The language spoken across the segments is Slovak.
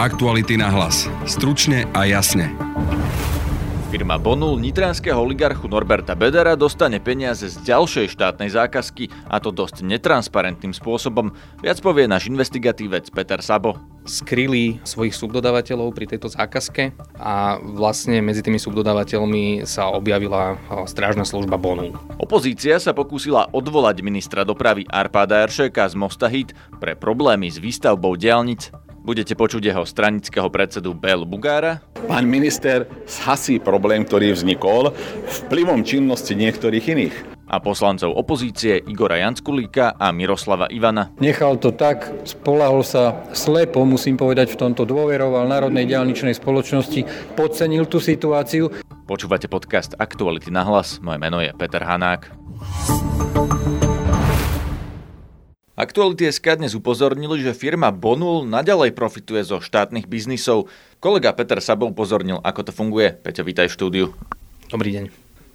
Aktuality na hlas. Stručne a jasne. Firma Bonul nitrianského oligarchu Norberta Bedera dostane peniaze z ďalšej štátnej zákazky a to dosť netransparentným spôsobom. Viac povie náš investigatívec Peter Sabo. Skryli svojich subdodávateľov pri tejto zákazke a vlastne medzi tými subdodávateľmi sa objavila strážna služba Bonul. Opozícia sa pokúsila odvolať ministra dopravy Arpáda Eršeka z Mostahit pre problémy s výstavbou diálnic Budete počuť jeho stranického predsedu Bel Bugára. Pán minister zhasí problém, ktorý vznikol vplyvom činnosti niektorých iných a poslancov opozície Igora Janskulíka a Miroslava Ivana. Nechal to tak, spolahol sa slepo, musím povedať, v tomto dôveroval Národnej diálničnej spoločnosti, podcenil tú situáciu. Počúvate podcast Aktuality na hlas, moje meno je Peter Hanák. Aktuality SK dnes upozornili, že firma Bonul naďalej profituje zo štátnych biznisov. Kolega Peter Sabov upozornil, ako to funguje. Peťo, vítaj v štúdiu. Dobrý deň.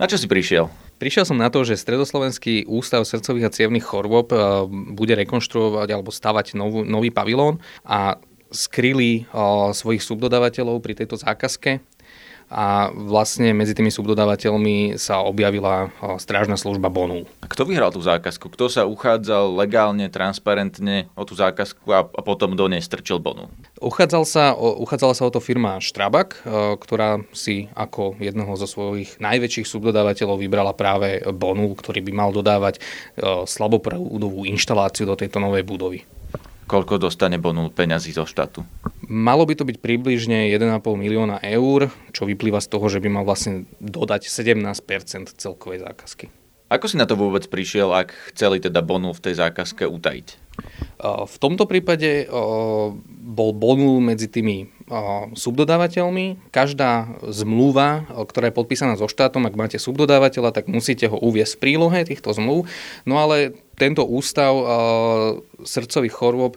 Na čo si prišiel? Prišiel som na to, že Stredoslovenský ústav srdcových a cievných chorôb eh, bude rekonštruovať alebo stavať novú, nový pavilón a skryli o, eh, svojich subdodávateľov pri tejto zákazke a vlastne medzi tými subdodávateľmi sa objavila strážna služba Bonul. A kto vyhral tú zákazku? Kto sa uchádzal legálne, transparentne o tú zákazku a, a potom do nej strčil Bonul? Uchádzal sa, uchádzala sa o to firma Štrabak, ktorá si ako jedného zo svojich najväčších subdodávateľov vybrala práve Bonul, ktorý by mal dodávať slaboprúdovú inštaláciu do tejto novej budovy. Koľko dostane Bonul peňazí zo štátu? Malo by to byť približne 1,5 milióna eur, čo vyplýva z toho, že by mal vlastne dodať 17% celkovej zákazky. Ako si na to vôbec prišiel, ak chceli teda Bonul v tej zákazke utajiť? V tomto prípade bol Bonul medzi tými subdodávateľmi. Každá zmluva, ktorá je podpísaná so štátom, ak máte subdodávateľa, tak musíte ho uviesť v prílohe týchto zmluv. No ale tento ústav srdcových chorôb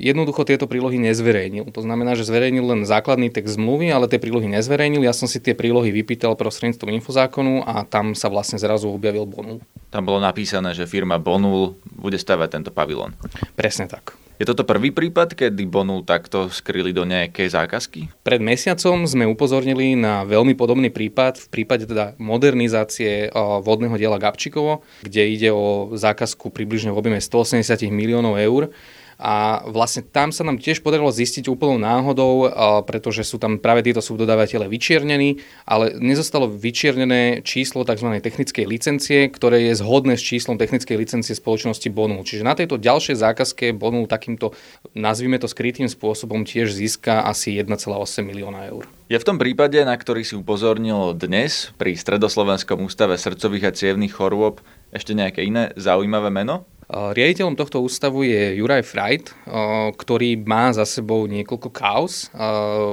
jednoducho tieto prílohy nezverejnil. To znamená, že zverejnil len základný text zmluvy, ale tie prílohy nezverejnil. Ja som si tie prílohy vypýtal prostredníctvom infozákonu a tam sa vlastne zrazu objavil Bonul. Tam bolo napísané, že firma Bonul bude stavať tento pavilon. Presne tak. Je toto prvý prípad, kedy Bonul takto skryli do nejakej zákazky? Pred mesiacom sme upozornili na veľmi podobný prípad, v prípade teda modernizácie vodného diela Gabčikovo, kde ide o zákazku približne v objeme 180 miliónov eur a vlastne tam sa nám tiež podarilo zistiť úplnou náhodou, pretože sú tam práve títo subdodávateľe vyčiernení, ale nezostalo vyčiernené číslo tzv. technickej licencie, ktoré je zhodné s číslom technickej licencie spoločnosti Bonul. Čiže na tejto ďalšej zákazke Bonul takýmto, nazvime to skrytým spôsobom, tiež získa asi 1,8 milióna eur. Je v tom prípade, na ktorý si upozornil dnes pri Stredoslovenskom ústave srdcových a cievných chorôb, ešte nejaké iné zaujímavé meno? Riaditeľom tohto ústavu je Juraj Freit, ktorý má za sebou niekoľko kaos.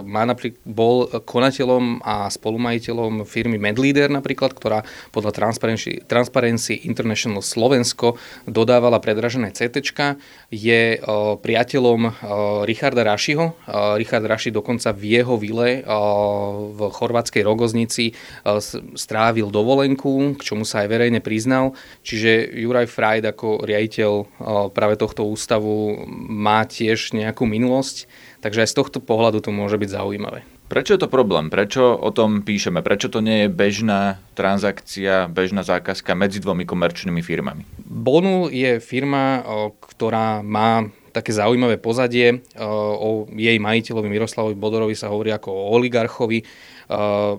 Má napríklad, bol konateľom a spolumajiteľom firmy Medleader napríklad, ktorá podľa Transparency, Transparency International Slovensko dodávala predražené CT. Je priateľom Richarda Rašiho. Richard Raši dokonca v jeho vile v chorvátskej Rogoznici strávil dovolenku, k čomu sa aj verejne priznal. Čiže Juraj Freit ako riaditeľ riaditeľ práve tohto ústavu má tiež nejakú minulosť, takže aj z tohto pohľadu to môže byť zaujímavé. Prečo je to problém? Prečo o tom píšeme? Prečo to nie je bežná transakcia, bežná zákazka medzi dvomi komerčnými firmami? Bonul je firma, ktorá má také zaujímavé pozadie. O jej majiteľovi Miroslavovi Bodorovi sa hovorí ako o oligarchovi.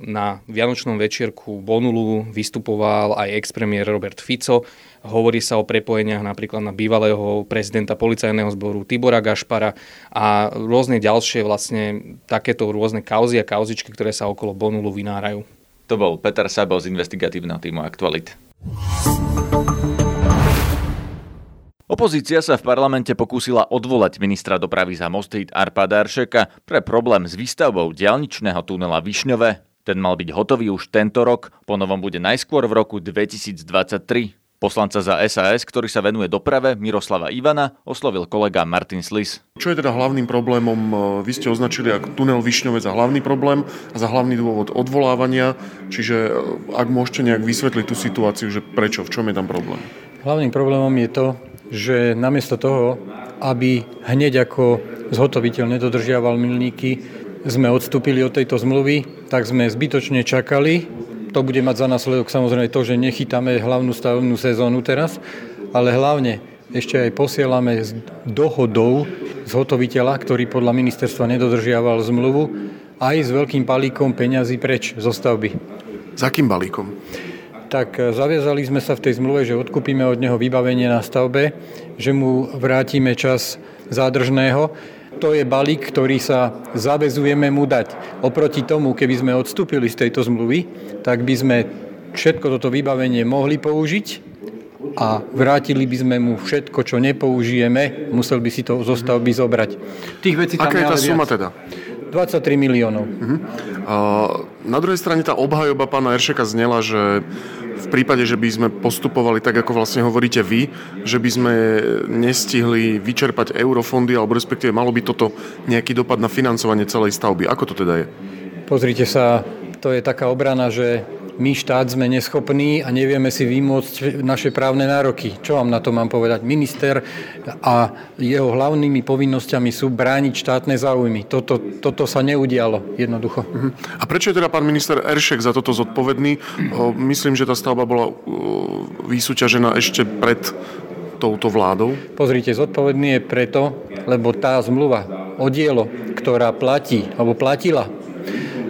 Na Vianočnom večierku Bonulu vystupoval aj ex-premiér Robert Fico. Hovorí sa o prepojeniach napríklad na bývalého prezidenta policajného zboru Tibora Gašpara a rôzne ďalšie vlastne takéto rôzne kauzy a kauzičky, ktoré sa okolo Bonulu vynárajú. To bol Peter Sabo z investigatívneho týmu Aktualit. Opozícia sa v parlamente pokúsila odvolať ministra dopravy za Mostit Arpada Aršeka pre problém s výstavbou diaľničného tunela Višňové. Ten mal byť hotový už tento rok, po novom bude najskôr v roku 2023. Poslanca za SAS, ktorý sa venuje doprave, Miroslava Ivana, oslovil kolega Martin Slis. Čo je teda hlavným problémom? Vy ste označili ako tunel Višňové za hlavný problém a za hlavný dôvod odvolávania. Čiže ak môžete nejak vysvetliť tú situáciu, že prečo, v čom je tam problém? Hlavným problémom je to, že namiesto toho, aby hneď ako zhotoviteľ nedodržiaval milníky, sme odstúpili od tejto zmluvy, tak sme zbytočne čakali. To bude mať za následok samozrejme to, že nechytáme hlavnú stavebnú sezónu teraz, ale hlavne ešte aj posielame s dohodou zhotoviteľa, ktorý podľa ministerstva nedodržiaval zmluvu, aj s veľkým balíkom peňazí preč zo stavby. S akým balíkom? Tak e, zaviazali sme sa v tej zmluve, že odkúpime od neho vybavenie na stavbe, že mu vrátime čas zádržného. To je balík, ktorý sa zavezujeme mu dať. Oproti tomu, keby sme odstúpili z tejto zmluvy, tak by sme všetko toto vybavenie mohli použiť a vrátili by sme mu všetko, čo nepoužijeme, musel by si to zo stavby zobrať. Tých vecí tam Aká je tá suma teda? 23 miliónov. Uh-huh. A na druhej strane tá obhajoba pána Eršeka znela, že v prípade, že by sme postupovali tak, ako vlastne hovoríte vy, že by sme nestihli vyčerpať eurofondy, alebo respektíve malo by toto nejaký dopad na financovanie celej stavby. Ako to teda je? Pozrite sa, to je taká obrana, že my štát sme neschopní a nevieme si vymôcť naše právne nároky. Čo vám na to mám povedať? Minister a jeho hlavnými povinnosťami sú brániť štátne záujmy. Toto, toto sa neudialo jednoducho. Mhm. A prečo je teda pán minister Eršek za toto zodpovedný? Myslím, že tá stavba bola vysúťažená ešte pred touto vládou? Pozrite, zodpovedný je preto, lebo tá zmluva o dielo, ktorá platí, alebo platila,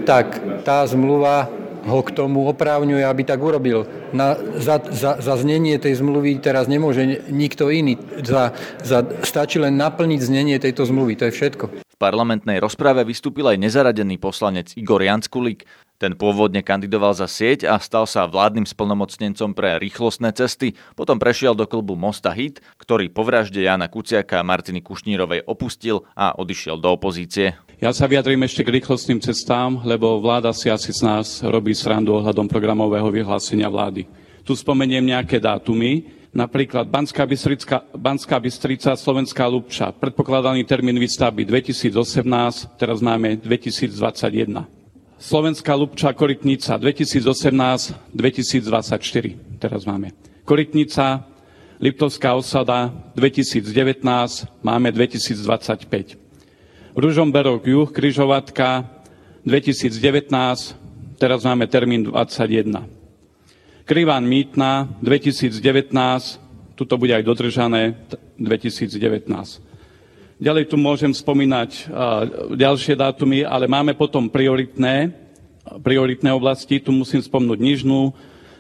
tak tá zmluva ho k tomu oprávňuje, aby tak urobil. Na, za, za, za znenie tej zmluvy teraz nemôže nikto iný. Za, za, stačí len naplniť znenie tejto zmluvy, to je všetko. Parlamentnej rozprave vystúpil aj nezaradený poslanec Igor Janskulík. Ten pôvodne kandidoval za sieť a stal sa vládnym splnomocnencom pre rýchlostné cesty, potom prešiel do klubu Mosta Hit, ktorý po vražde Jana Kuciaka a Martiny Kušnírovej opustil a odišiel do opozície. Ja sa vyjadrím ešte k rýchlostným cestám, lebo vláda si asi z nás robí srandu ohľadom programového vyhlásenia vlády. Tu spomeniem nejaké dátumy, napríklad Banská Bystrica, Banská Bystrica Slovenská Lubča, predpokladaný termín výstavby 2018, teraz máme 2021. Slovenská Lubča Korytnica 2018-2024. Teraz máme. Korytnica, Liptovská osada 2019, máme 2025. Ružomberok juh, Kryžovatka 2019, teraz máme termín 21. Kriván Mýtna 2019, tuto bude aj dodržané 2019. Ďalej tu môžem spomínať ďalšie dátumy, ale máme potom prioritné, prioritné oblasti. Tu musím spomnúť Nižnú,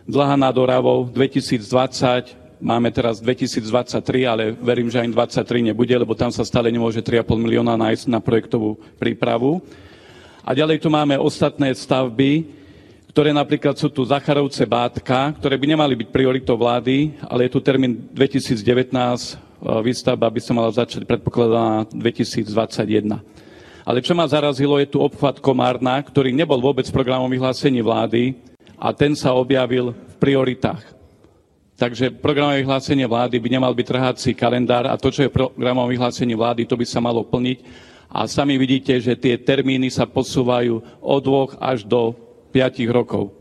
Dlhá nad Oravou 2020, máme teraz 2023, ale verím, že ani 2023 nebude, lebo tam sa stále nemôže 3,5 milióna nájsť na projektovú prípravu. A ďalej tu máme ostatné stavby, ktoré napríklad sú tu Zacharovce Bátka, ktoré by nemali byť prioritou vlády, ale je tu termín 2019 výstavba by sa mala začať predpokladaná 2021. Ale čo ma zarazilo, je tu obchvat Komárna, ktorý nebol vôbec v programom vyhlásení vlády a ten sa objavil v prioritách. Takže programové vyhlásenie vlády by nemal byť trhací kalendár a to, čo je programové vyhlásenie vlády, to by sa malo plniť. A sami vidíte, že tie termíny sa posúvajú od dvoch až do piatich rokov.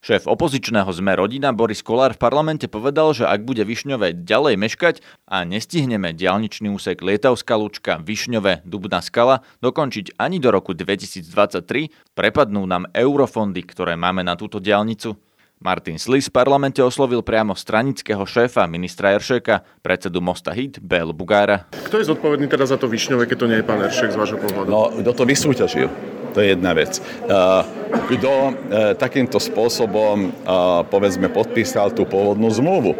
Šéf opozičného sme rodina Boris Kolár v parlamente povedal, že ak bude Višňové ďalej meškať a nestihneme diálničný úsek Lietavská Lučka Višňové Dubná skala dokončiť ani do roku 2023, prepadnú nám eurofondy, ktoré máme na túto diálnicu. Martin Slis v parlamente oslovil priamo stranického šéfa ministra Eršeka, predsedu Mosta Hit, Bel Bugára. Kto je zodpovedný teda za to Višňové, keď to nie je pán Eršek z vášho pohľadu? No, kto to vysúťažil? To je jedna vec. Kto e, takýmto spôsobom, povedzme, podpísal tú pôvodnú zmluvu?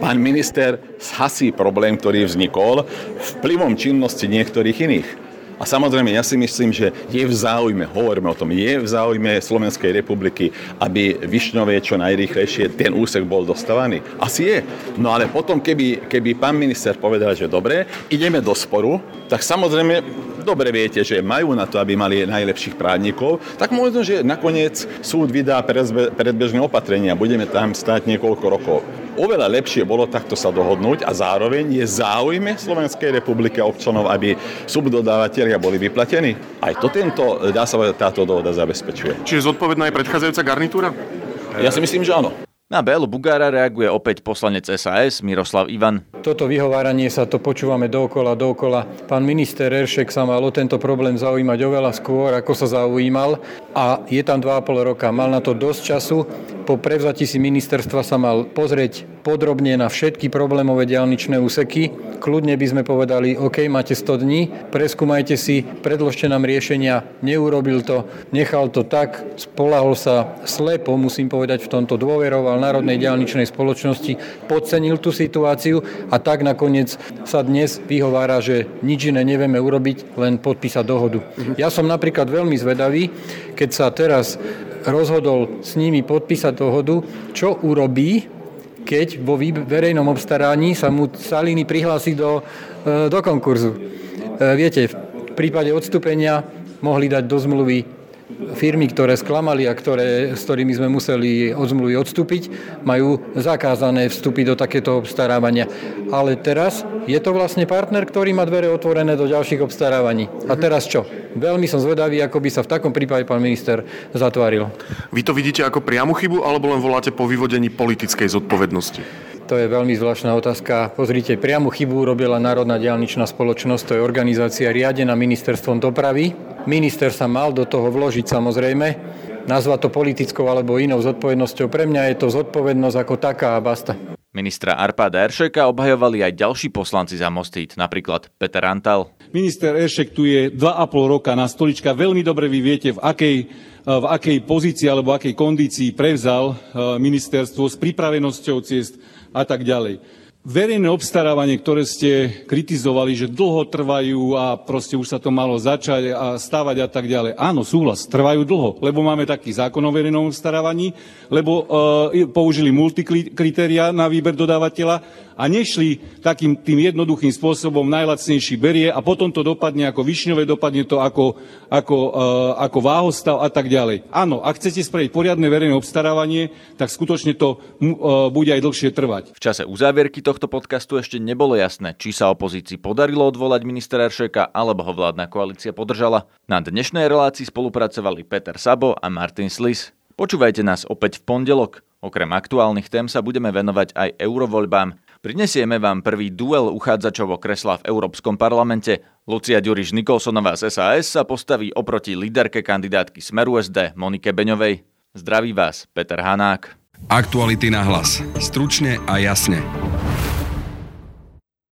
Pán minister hasí problém, ktorý vznikol vplyvom činnosti niektorých iných. A samozrejme, ja si myslím, že je v záujme, hovoríme o tom, je v záujme Slovenskej republiky, aby Višňové čo najrýchlejšie ten úsek bol dostávaný. Asi je. No ale potom, keby, keby pán minister povedal, že dobre, ideme do sporu, tak samozrejme dobre viete, že majú na to, aby mali najlepších právnikov, tak možno, že nakoniec súd vydá predbežné opatrenia. Budeme tam stáť niekoľko rokov. Oveľa lepšie bolo takto sa dohodnúť a zároveň je záujme Slovenskej republiky a občanov, aby subdodávateľia boli vyplatení. Aj to tento, dá sa povedať, táto dohoda zabezpečuje. Čiže zodpovedná je predchádzajúca garnitúra? Ja si myslím, že áno. Na Bélu Bugára reaguje opäť poslanec SAS Miroslav Ivan. Toto vyhováranie sa to počúvame dookola, dookola. Pán minister Eršek sa mal o tento problém zaujímať oveľa skôr, ako sa zaujímal a je tam 2,5 roka. Mal na to dosť času. Po prevzati si ministerstva sa mal pozrieť podrobne na všetky problémové diálničné úseky. Kľudne by sme povedali, OK, máte 100 dní, preskúmajte si, predložte nám riešenia. Neurobil to, nechal to tak, spolahol sa slepo, musím povedať, v tomto dôveroval Národnej diálničnej spoločnosti, podcenil tú situáciu a tak nakoniec sa dnes vyhovára, že nič iné nevieme urobiť, len podpísať dohodu. Ja som napríklad veľmi zvedavý, keď sa teraz rozhodol s nimi podpísať dohodu, čo urobí, keď vo verejnom obstaraní sa mu Salini prihlási do, e, do konkurzu. E, viete, v prípade odstúpenia mohli dať do zmluvy firmy, ktoré sklamali a ktoré, s ktorými sme museli od zmluvy odstúpiť, majú zakázané vstúpiť do takéto obstarávania. Ale teraz je to vlastne partner, ktorý má dvere otvorené do ďalších obstarávaní. A teraz čo? Veľmi som zvedavý, ako by sa v takom prípade pán minister zatváril. Vy to vidíte ako priamu chybu, alebo len voláte po vyvodení politickej zodpovednosti? To je veľmi zvláštna otázka. Pozrite, priamu chybu robila Národná diálničná spoločnosť, to je organizácia riadená ministerstvom dopravy. Minister sa mal do toho vložiť samozrejme, nazvať to politickou alebo inou zodpovednosťou. Pre mňa je to zodpovednosť ako taká a basta. Ministra Arpada Eršeka obhajovali aj ďalší poslanci za Mostit, napríklad Peter Antal. Minister Eršek tu je 2,5 roka na stolička. Veľmi dobre vy viete, v akej, v akej pozícii alebo akej kondícii prevzal eh, ministerstvo s pripravenosťou ciest a tak ďalej. Verejné obstarávanie, ktoré ste kritizovali, že dlho trvajú a proste už sa to malo začať a stavať a tak ďalej. Áno, súhlas, trvajú dlho, lebo máme taký zákon o verejnom obstarávaní, lebo e, použili multikritéria na výber dodávateľa a nešli takým tým jednoduchým spôsobom najlacnejší berie a potom to dopadne ako višňové, dopadne to ako, ako, uh, ako váhostav a tak ďalej. Áno, ak chcete spraviť poriadne verejné obstarávanie, tak skutočne to uh, bude aj dlhšie trvať. V čase uzávierky tohto podcastu ešte nebolo jasné, či sa opozícii podarilo odvolať ministra Eršeka, alebo ho vládna koalícia podržala. Na dnešnej relácii spolupracovali Peter Sabo a Martin Slis. Počúvajte nás opäť v pondelok. Okrem aktuálnych tém sa budeme venovať aj eurovoľbám. Prinesieme vám prvý duel uchádzačov o kresla v Európskom parlamente. Lucia Ďuriš Nikolsonová z SAS sa postaví oproti líderke kandidátky Smeru SD Monike Beňovej. Zdraví vás, Peter Hanák. Aktuality na hlas. Stručne a jasne.